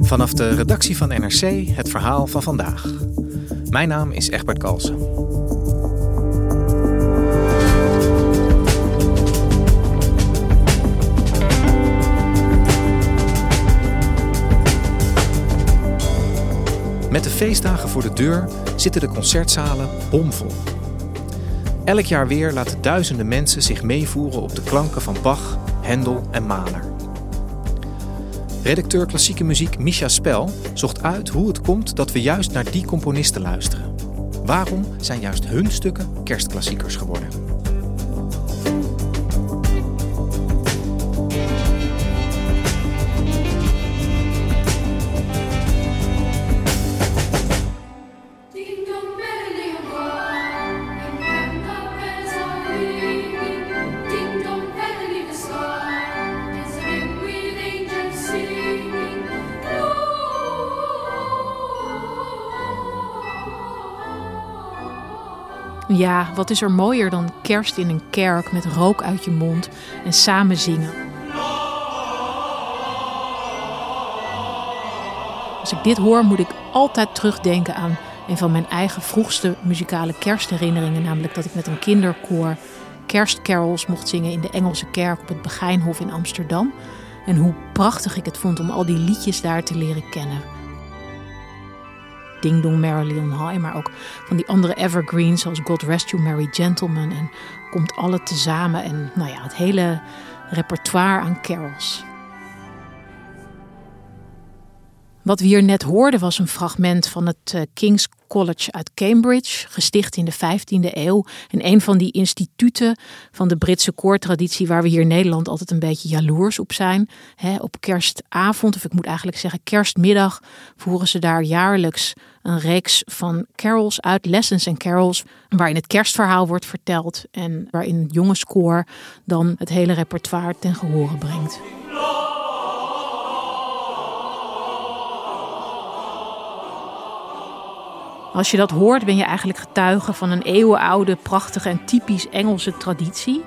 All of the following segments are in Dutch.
Vanaf de redactie van NRC het verhaal van vandaag. Mijn naam is Egbert Kalsen. Met de feestdagen voor de deur zitten de concertzalen bomvol. Elk jaar weer laten duizenden mensen zich meevoeren op de klanken van Bach, Hendel en Mahler. Redacteur klassieke muziek Misha Spel zocht uit hoe het komt dat we juist naar die componisten luisteren. Waarom zijn juist hun stukken kerstklassiekers geworden? Ja, wat is er mooier dan kerst in een kerk met rook uit je mond en samen zingen? Als ik dit hoor, moet ik altijd terugdenken aan een van mijn eigen vroegste muzikale kerstherinneringen, namelijk dat ik met een kinderkoor kerstcarols mocht zingen in de Engelse kerk op het Begijnhof in Amsterdam. En hoe prachtig ik het vond om al die liedjes daar te leren kennen. Ding Dong Merrily on High, maar ook van die andere evergreens zoals God Rest You Merry Gentlemen en Komt Alle Tezamen en nou ja, het hele repertoire aan carols. Wat we hier net hoorden was een fragment van het eh, King's College uit Cambridge, gesticht in de 15e eeuw. En een van die instituten van de Britse koortraditie waar we hier in Nederland altijd een beetje jaloers op zijn. Op kerstavond, of ik moet eigenlijk zeggen kerstmiddag, voeren ze daar jaarlijks een reeks van carols uit, lessons en carols, waarin het kerstverhaal wordt verteld en waarin het jongenskoor dan het hele repertoire ten gehore brengt. Als je dat hoort, ben je eigenlijk getuige van een eeuwenoude, prachtige en typisch Engelse traditie.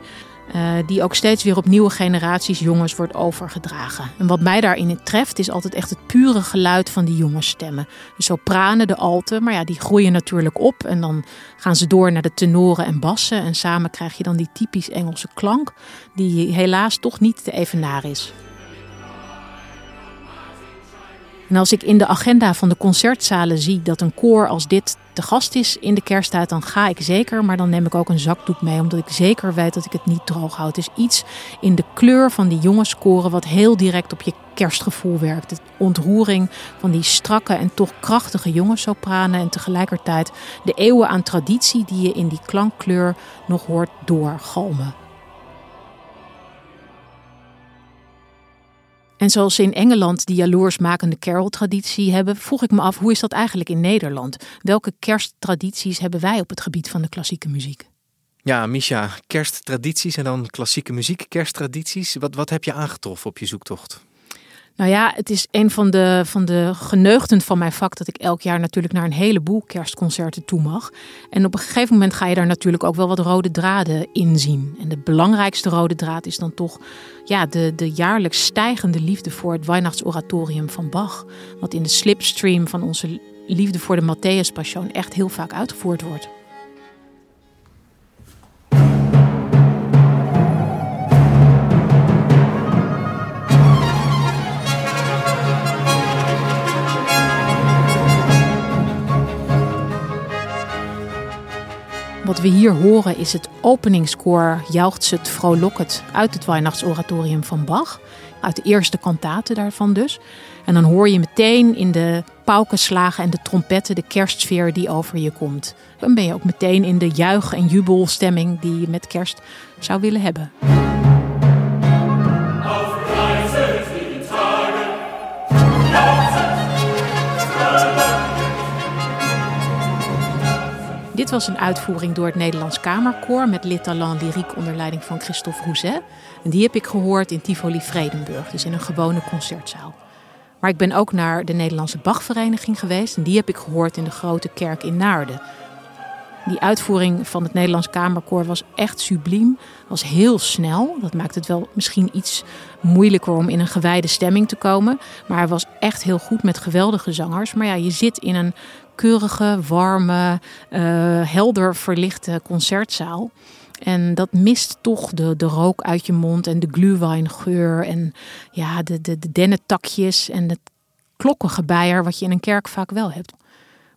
eh, die ook steeds weer op nieuwe generaties jongens wordt overgedragen. En wat mij daarin treft, is altijd echt het pure geluid van die jongensstemmen. De sopranen, de alten, maar ja, die groeien natuurlijk op. En dan gaan ze door naar de tenoren en bassen. En samen krijg je dan die typisch Engelse klank, die helaas toch niet te evenaren is. En als ik in de agenda van de concertzalen zie dat een koor als dit te gast is in de kersttijd, dan ga ik zeker. Maar dan neem ik ook een zakdoek mee, omdat ik zeker weet dat ik het niet droog houd. Is iets in de kleur van die jongenskoren wat heel direct op je kerstgevoel werkt. De ontroering van die strakke en toch krachtige jongenssopranen en tegelijkertijd de eeuwen aan traditie die je in die klankkleur nog hoort doorgalmen. En zoals ze in Engeland die jaloersmakende carol-traditie hebben, vroeg ik me af hoe is dat eigenlijk in Nederland? Welke kersttradities hebben wij op het gebied van de klassieke muziek? Ja, Misha, kersttradities en dan klassieke muziek, kersttradities. Wat, wat heb je aangetroffen op je zoektocht? Nou ja, het is een van de, van de geneugten van mijn vak dat ik elk jaar natuurlijk naar een heleboel kerstconcerten toe mag. En op een gegeven moment ga je daar natuurlijk ook wel wat rode draden in zien. En de belangrijkste rode draad is dan toch ja, de, de jaarlijks stijgende liefde voor het Weihnachtsoratorium van Bach. Wat in de slipstream van onze liefde voor de Matthäus Passion echt heel vaak uitgevoerd wordt. Wat we hier horen is het openingskoor Jauchzet Frohlocket uit het Weihnachtsoratorium van Bach. Uit de eerste kantate daarvan dus. En dan hoor je meteen in de paukenslagen en de trompetten de kerstsfeer die over je komt. Dan ben je ook meteen in de juich- en jubelstemming die je met kerst zou willen hebben. Dit was een uitvoering door het Nederlands Kamerkoor met Lit Talent Lyriek onder leiding van Christophe Rouzet. En die heb ik gehoord in Tivoli Vredenburg, dus in een gewone concertzaal. Maar ik ben ook naar de Nederlandse Bachvereniging geweest en die heb ik gehoord in de grote kerk in Naarden. Die uitvoering van het Nederlands Kamerkoor was echt subliem. Was heel snel. Dat maakt het wel misschien iets moeilijker om in een gewijde stemming te komen. Maar hij was echt heel goed met geweldige zangers. Maar ja, je zit in een keurige, warme, eh, helder verlichte concertzaal. En dat mist toch de, de rook uit je mond en de glühweingeur en ja, de, de, de dennentakjes en het klokkengebeier wat je in een kerk vaak wel hebt.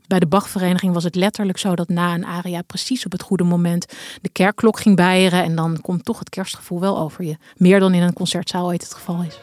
Bij de Bachvereniging was het letterlijk zo dat na een aria precies op het goede moment de kerkklok ging bijeren en dan komt toch het kerstgevoel wel over je. Meer dan in een concertzaal ooit het geval is.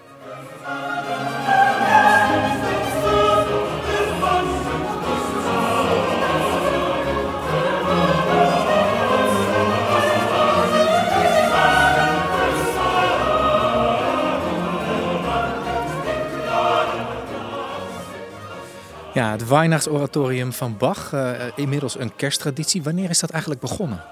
Ja, het Weihnachtsoratorium van Bach, eh, inmiddels een kersttraditie. Wanneer is dat eigenlijk begonnen?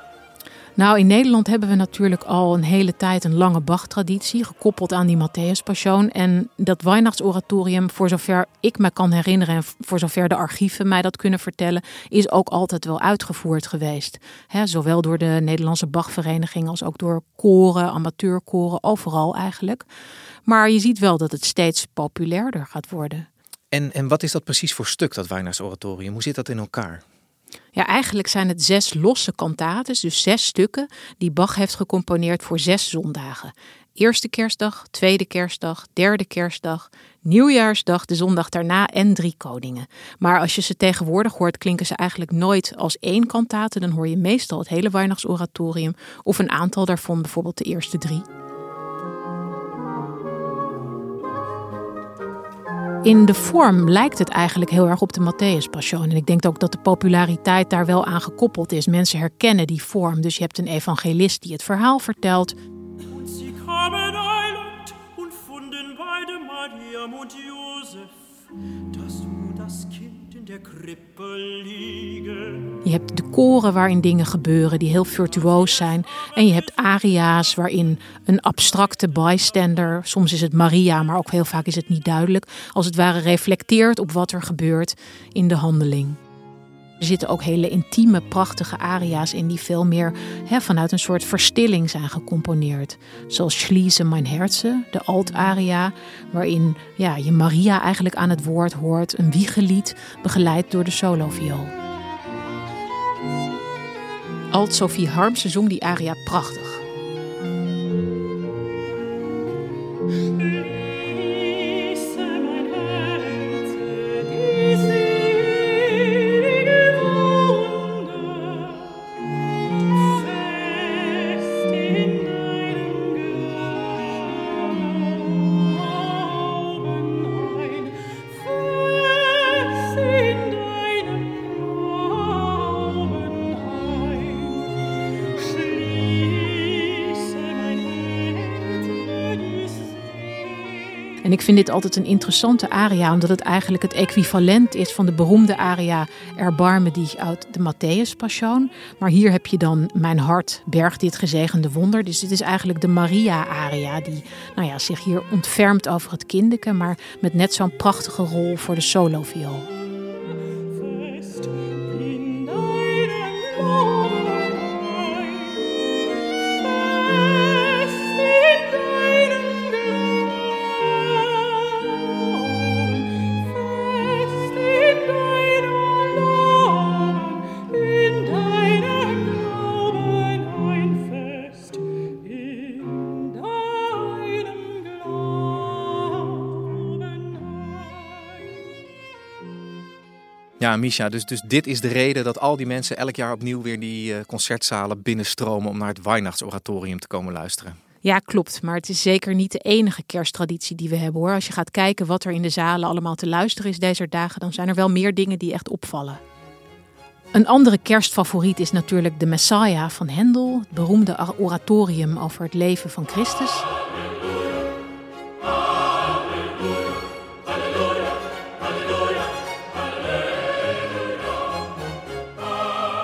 Nou, in Nederland hebben we natuurlijk al een hele tijd een lange Bach-traditie, gekoppeld aan die Matthäus-passion. En dat Weihnachtsoratorium, voor zover ik me kan herinneren en voor zover de archieven mij dat kunnen vertellen, is ook altijd wel uitgevoerd geweest. Zowel door de Nederlandse Bachvereniging als ook door koren, amateurkoren, overal eigenlijk. Maar je ziet wel dat het steeds populairder gaat worden. En, en wat is dat precies voor stuk, dat Weihnachtsoratorium? Hoe zit dat in elkaar? Ja, eigenlijk zijn het zes losse kantates, dus zes stukken, die Bach heeft gecomponeerd voor zes zondagen. Eerste kerstdag, tweede kerstdag, derde kerstdag, nieuwjaarsdag, de zondag daarna en drie koningen. Maar als je ze tegenwoordig hoort, klinken ze eigenlijk nooit als één kantate. Dan hoor je meestal het hele Weihnachtsoratorium of een aantal daarvan, bijvoorbeeld de eerste drie. In de vorm lijkt het eigenlijk heel erg op de Matthäus-passion. En ik denk ook dat de populariteit daar wel aan gekoppeld is. Mensen herkennen die vorm. Dus je hebt een evangelist die het verhaal vertelt. Je hebt de koren waarin dingen gebeuren die heel virtuoos zijn. En je hebt aria's waarin een abstracte bystander, soms is het Maria, maar ook heel vaak is het niet duidelijk, als het ware reflecteert op wat er gebeurt in de handeling. Er zitten ook hele intieme, prachtige aria's in die veel meer vanuit een soort verstilling zijn gecomponeerd. Zoals Schließe mein Herze, de alt-aria, waarin ja, je Maria eigenlijk aan het woord hoort. Een wiegelied, begeleid door de soloviool. Alt-Sophie Harmsen zong die aria prachtig. Vind dit altijd een interessante aria, omdat het eigenlijk het equivalent is van de beroemde aria Erbarme dich uit de Matthäus Passion. Maar hier heb je dan Mijn hart bergt dit gezegende wonder. Dus dit is eigenlijk de Maria-aria die nou ja, zich hier ontfermt over het kindeke, maar met net zo'n prachtige rol voor de soloviool. Ja, Misha, dus, dus dit is de reden dat al die mensen elk jaar opnieuw weer die eh, concertzalen binnenstromen om naar het Weihnachtsoratorium te komen luisteren. Ja, klopt. Maar het is zeker niet de enige kersttraditie die we hebben hoor. Als je gaat kijken wat er in de zalen allemaal te luisteren is deze dagen, dan zijn er wel meer dingen die echt opvallen. Een andere kerstfavoriet is natuurlijk de Messiah van Hendel, het beroemde oratorium over het leven van Christus.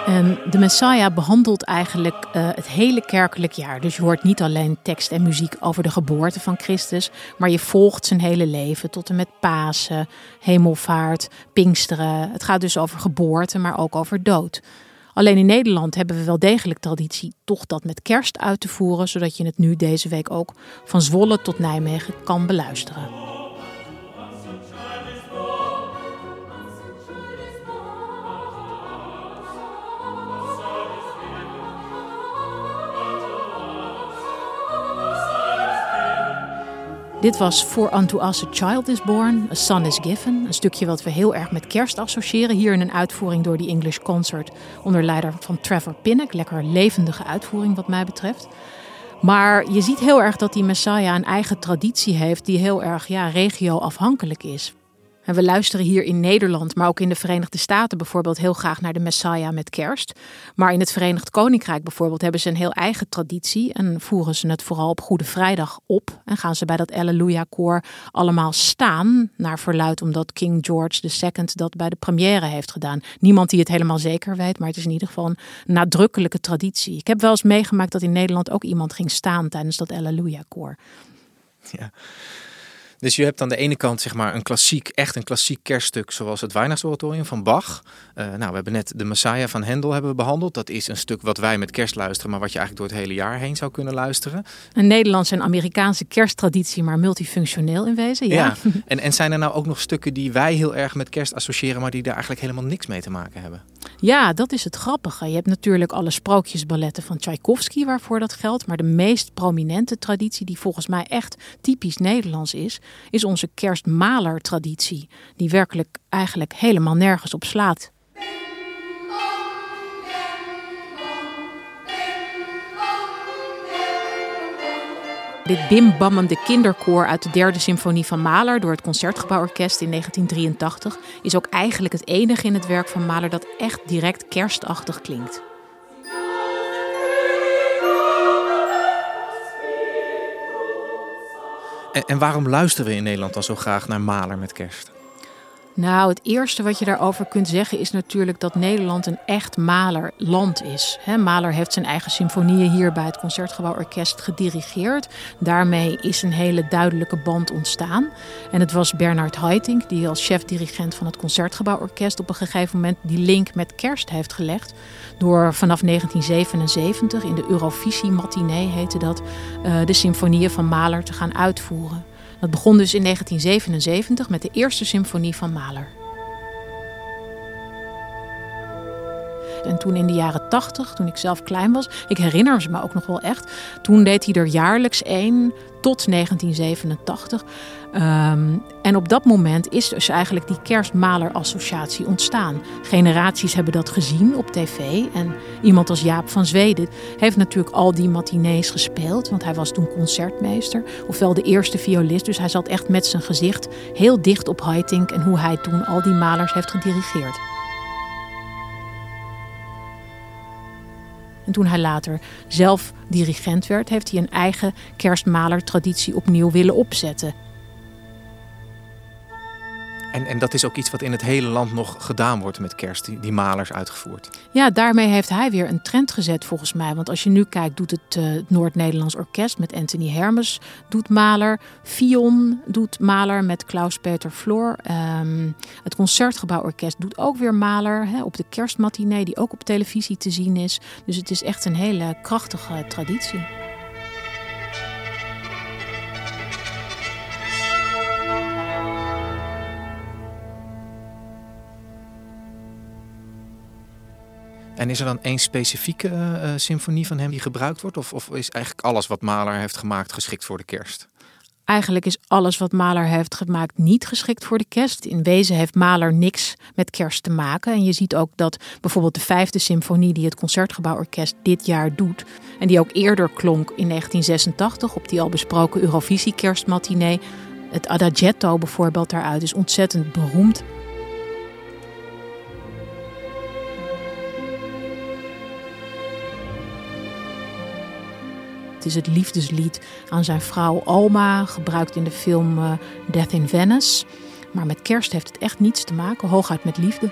Eh, En de Messiah behandelt eigenlijk eh, het hele kerkelijk jaar. Dus je hoort niet alleen tekst en muziek over de geboorte van Christus, maar je volgt zijn hele leven tot en met Pasen, Hemelvaart, Pinksteren. Het gaat dus over geboorte, maar ook over dood. Alleen in Nederland hebben we wel degelijk traditie toch dat met kerst uit te voeren, zodat je het nu deze week ook van Zwolle tot Nijmegen kan beluisteren. Dit was For Unto Us a Child is Born, A Son is Given. Een stukje wat we heel erg met kerst associëren. Hier in een uitvoering door die English Concert onder leider van Trevor Pinnock. Lekker levendige uitvoering wat mij betreft. Maar je ziet heel erg dat die Messiah een eigen traditie heeft die heel erg ja, regio-afhankelijk is. En we luisteren hier in Nederland, maar ook in de Verenigde Staten bijvoorbeeld heel graag naar de Messiah met kerst. Maar in het Verenigd Koninkrijk bijvoorbeeld hebben ze een heel eigen traditie en voeren ze het vooral op Goede Vrijdag op. En gaan ze bij dat Alleluia koor allemaal staan, naar verluid omdat King George II dat bij de première heeft gedaan. Niemand die het helemaal zeker weet, maar het is in ieder geval een nadrukkelijke traditie. Ik heb wel eens meegemaakt dat in Nederland ook iemand ging staan tijdens dat Alleluia koor. Ja. Dus je hebt aan de ene kant zeg maar een klassiek, echt een klassiek kerststuk zoals het Weihnachtsoratorium van Bach. Eh, nou, we hebben net de Messiah van Hendel hebben we behandeld. Dat is een stuk wat wij met kerst luisteren, maar wat je eigenlijk door het hele jaar heen zou kunnen luisteren. Een Nederlandse en Amerikaanse kersttraditie, maar multifunctioneel in wezen. Ja. Ja. En, en zijn er nou ook nog stukken die wij heel erg met kerst associëren, maar die daar eigenlijk helemaal niks mee te maken hebben? Ja, dat is het grappige. Je hebt natuurlijk alle sprookjesballetten van Tchaikovsky waarvoor dat geldt. Maar de meest prominente traditie, die volgens mij echt typisch Nederlands is, is onze kerstmalertraditie. Die werkelijk eigenlijk helemaal nergens op slaat. Dit bimbammende kinderkoor uit de derde symfonie van Mahler door het Concertgebouworkest in 1983 is ook eigenlijk het enige in het werk van Mahler dat echt direct kerstachtig klinkt. En, en waarom luisteren we in Nederland dan zo graag naar Mahler met kerst? Nou, het eerste wat je daarover kunt zeggen is natuurlijk dat Nederland een echt Mahler-land is. He, Mahler heeft zijn eigen symfonieën hier bij het Concertgebouworkest gedirigeerd. Daarmee is een hele duidelijke band ontstaan. En het was Bernard Haitink, die als chef-dirigent van het Concertgebouworkest op een gegeven moment die link met kerst heeft gelegd. Door vanaf 1977, in de Eurovisie matinee heette dat, eh, de symfonieën van Mahler te gaan uitvoeren. Dat begon dus in 1977 met de eerste symfonie van Mahler. En toen in de jaren 80, toen ik zelf klein was, ik herinner ze me ook nog wel echt, toen deed hij er jaarlijks één tot 1987. Ehm, en op dat moment is dus eigenlijk die kerstmaler-associatie ontstaan. Generaties hebben dat gezien op tv. En iemand als Jaap van Zweden heeft natuurlijk al die matinees gespeeld. Want hij was toen concertmeester. Ofwel de eerste violist. Dus hij zat echt met zijn gezicht heel dicht op Haitink. En hoe hij toen al die malers heeft gedirigeerd. En toen hij later zelf dirigent werd, heeft hij een eigen kerstmalertraditie opnieuw willen opzetten. En, en dat is ook iets wat in het hele land nog gedaan wordt met kerst, die, malers uitgevoerd. Ja, daarmee heeft hij weer een trend gezet volgens mij. Want als je nu kijkt, doet het, uh, Noord-Nederlands Orkest met Anthony Hermes, doet Maler. Fion doet Maler met Klaus-Peter Floor. Um, het Concertgebouworkest doet ook weer Maler hè, op de kerstmatinee, die ook op televisie te zien is. Dus het is echt een hele krachtige traditie. En is er dan één specifieke uh, symfonie van hem die gebruikt wordt? Of, of, is eigenlijk alles wat Mahler heeft gemaakt geschikt voor de kerst? Eigenlijk is alles wat Mahler heeft gemaakt niet geschikt voor de kerst. In wezen heeft Mahler niks met kerst te maken. En je ziet ook dat bijvoorbeeld de vijfde symfonie die het Concertgebouworkest dit jaar doet... en die ook eerder klonk in 1986 op die al besproken Eurovisie kerstmatinee... het Adagietto bijvoorbeeld daaruit is ontzettend beroemd. Is het liefdeslied aan zijn vrouw Alma, gebruikt in de film eh, Death in Venice. Maar met kerst heeft het echt niets te maken, hooguit met liefde.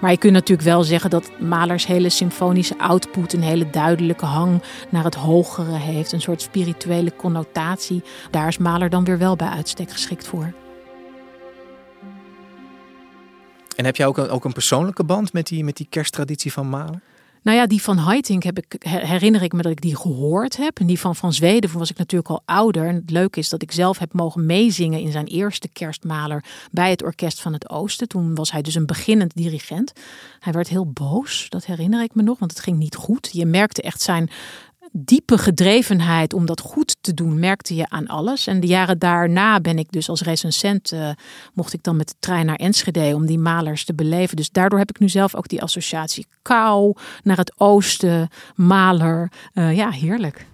Maar je kunt natuurlijk wel zeggen dat Malers hele symfonische output een hele duidelijke hang naar het hogere heeft, een soort spirituele connotatie. Daar is Maler dan weer wel bij uitstek geschikt voor. En heb jij ook een, ook een persoonlijke band met die, met die kersttraditie van Mahler? Nou ja, die van Haitink heb ik, herinner ik me dat ik die gehoord heb. En die van Van Zweden was ik natuurlijk al ouder. En het leuke is dat ik zelf heb mogen meezingen in zijn eerste kerstmaler bij het Orkest van het Oosten. Toen was hij dus een beginnend dirigent. Hij werd heel boos, dat herinner ik me nog, want het ging niet goed. Je merkte echt zijn diepe gedrevenheid om dat goed te doen, merkte je aan alles. En de jaren daarna ben ik dus als recensent, uh, mocht ik dan met de trein naar Enschede om die malers te beleven. Dus daardoor heb ik nu zelf ook die associatie kou naar het oosten, maler. Uh, ja, heerlijk.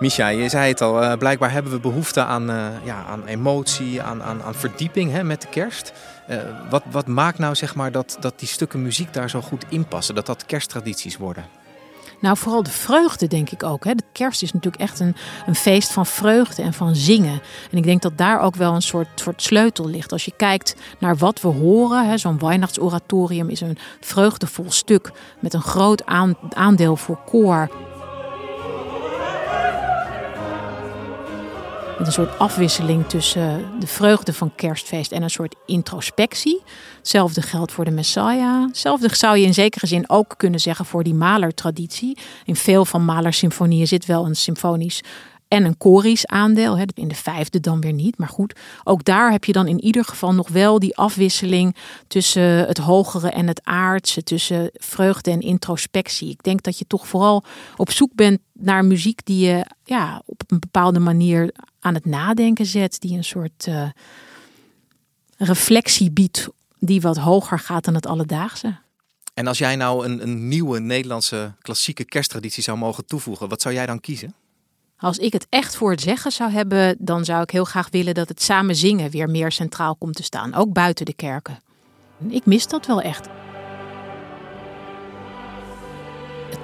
Micha, je zei het al, uh, blijkbaar hebben we behoefte aan, uh, ja, aan emotie, aan, aan, aan verdieping hè, met de kerst. Uh, wat, wat maakt nou zeg maar, dat, dat die stukken muziek daar zo goed in passen, dat dat kersttradities worden? Nou, vooral de vreugde, denk ik ook. Hè. De kerst is natuurlijk echt een, een feest van vreugde en van zingen. En ik denk dat daar ook wel een soort, soort sleutel ligt. Als je kijkt naar wat we horen, zo'n Weihnachtsoratorium is een vreugdevol stuk met een groot aandeel voor koor. Met een soort afwisseling tussen de vreugde van kerstfeest en een soort introspectie. Hetzelfde geldt voor de Messiah. Hetzelfde zou je in zekere zin ook kunnen zeggen voor die Mahler-traditie. In veel van Mahler's symfonieën zit wel een symfonisch en een korisch aandeel. In de vijfde dan weer niet. Maar goed, ook daar heb je dan in ieder geval nog wel die afwisseling tussen het hogere en het aardse. Tussen vreugde en introspectie. Ik denk dat je toch vooral op zoek bent naar muziek die je ja, op een bepaalde manier aan het nadenken zet. Die een soort uh, reflectie biedt die wat hoger gaat dan het alledaagse. En als jij nou een, een nieuwe Nederlandse klassieke kersttraditie zou mogen toevoegen, wat zou jij dan kiezen? Als ik het echt voor het zeggen zou hebben, dan zou ik heel graag willen dat het samen zingen weer meer centraal komt te staan, ook buiten de kerken. Ik mis dat wel echt.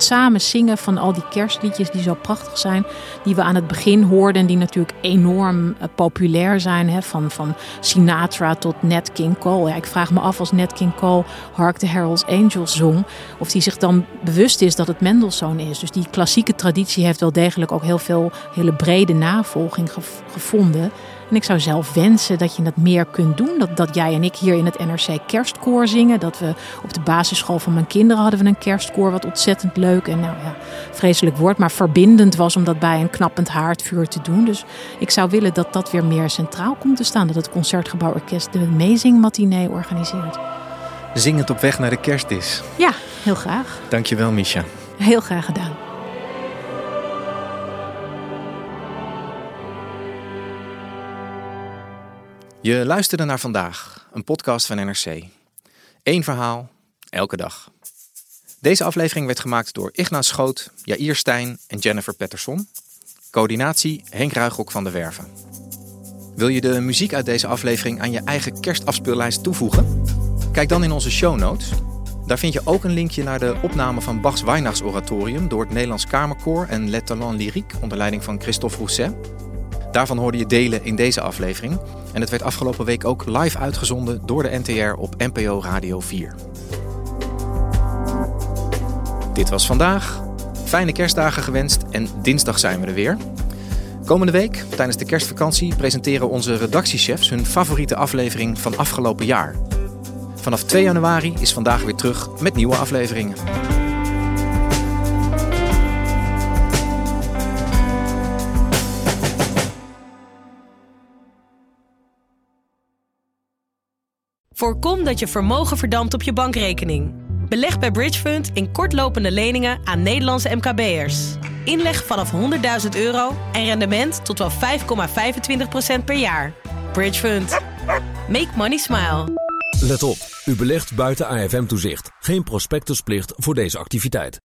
Samen zingen van al die kerstliedjes die zo prachtig zijn, die we aan het begin hoorden en die natuurlijk enorm uh, populair zijn, hè, van, van Sinatra tot Nat King Cole. Ja, ik vraag me af als Nat King Cole Hark the Herald's Angels zong, of hij zich dan bewust is dat het Mendelssohn is. Dus die klassieke traditie heeft wel degelijk ook heel veel hele brede navolging gev gevonden. En ik zou zelf wensen dat je dat meer kunt doen. Dat, dat jij en ik hier in het NRC kerstkoor zingen. Dat we op de basisschool van mijn kinderen hadden we een kerstkoor. Wat ontzettend leuk en nou ja, vreselijk woord. Maar verbindend was om dat bij een knappend haardvuur te doen. Dus ik zou willen dat dat weer meer centraal komt te staan. Dat het Concertgebouworkest de Amazing Matinee organiseert. Zingend op weg naar de kerst is. Ja, heel graag. Dankjewel Misha. Heel graag gedaan. Je luisterde naar vandaag, een podcast van NRC. Eén verhaal, elke dag. Deze aflevering werd gemaakt door Ignaat Schoot, Jair Stijn en Jennifer Patterson. Coördinatie Henk Ruigrok van de Werven. Wil je de muziek uit deze aflevering aan je eigen kerstafspeellijst toevoegen? Kijk dan in onze show notes. Daar vind je ook een linkje naar de opname van Bachs Weihnachtsoratorium door het Nederlands Kamerkoor en Le Talent Lyrique onder leiding van Christophe Rousset. Daarvan hoorde je delen in deze aflevering. En het werd afgelopen week ook live uitgezonden door de NTR op NPO Radio 4. Dit was vandaag. Fijne kerstdagen gewenst en dinsdag zijn we er weer. Komende week, tijdens de kerstvakantie, presenteren onze redactiechefs hun favoriete aflevering van afgelopen jaar. Vanaf 2 januari is vandaag weer terug met nieuwe afleveringen. Voorkom dat je vermogen verdampt op je bankrekening. Beleg bij Bridgefund in kortlopende leningen aan Nederlandse MKB'ers. Inleg vanaf 100.000 euro en rendement tot wel 5,25% per jaar. Bridgefund. Make money smile. Let op, u belegt buiten AFM-toezicht. Geen prospectusplicht voor deze activiteit.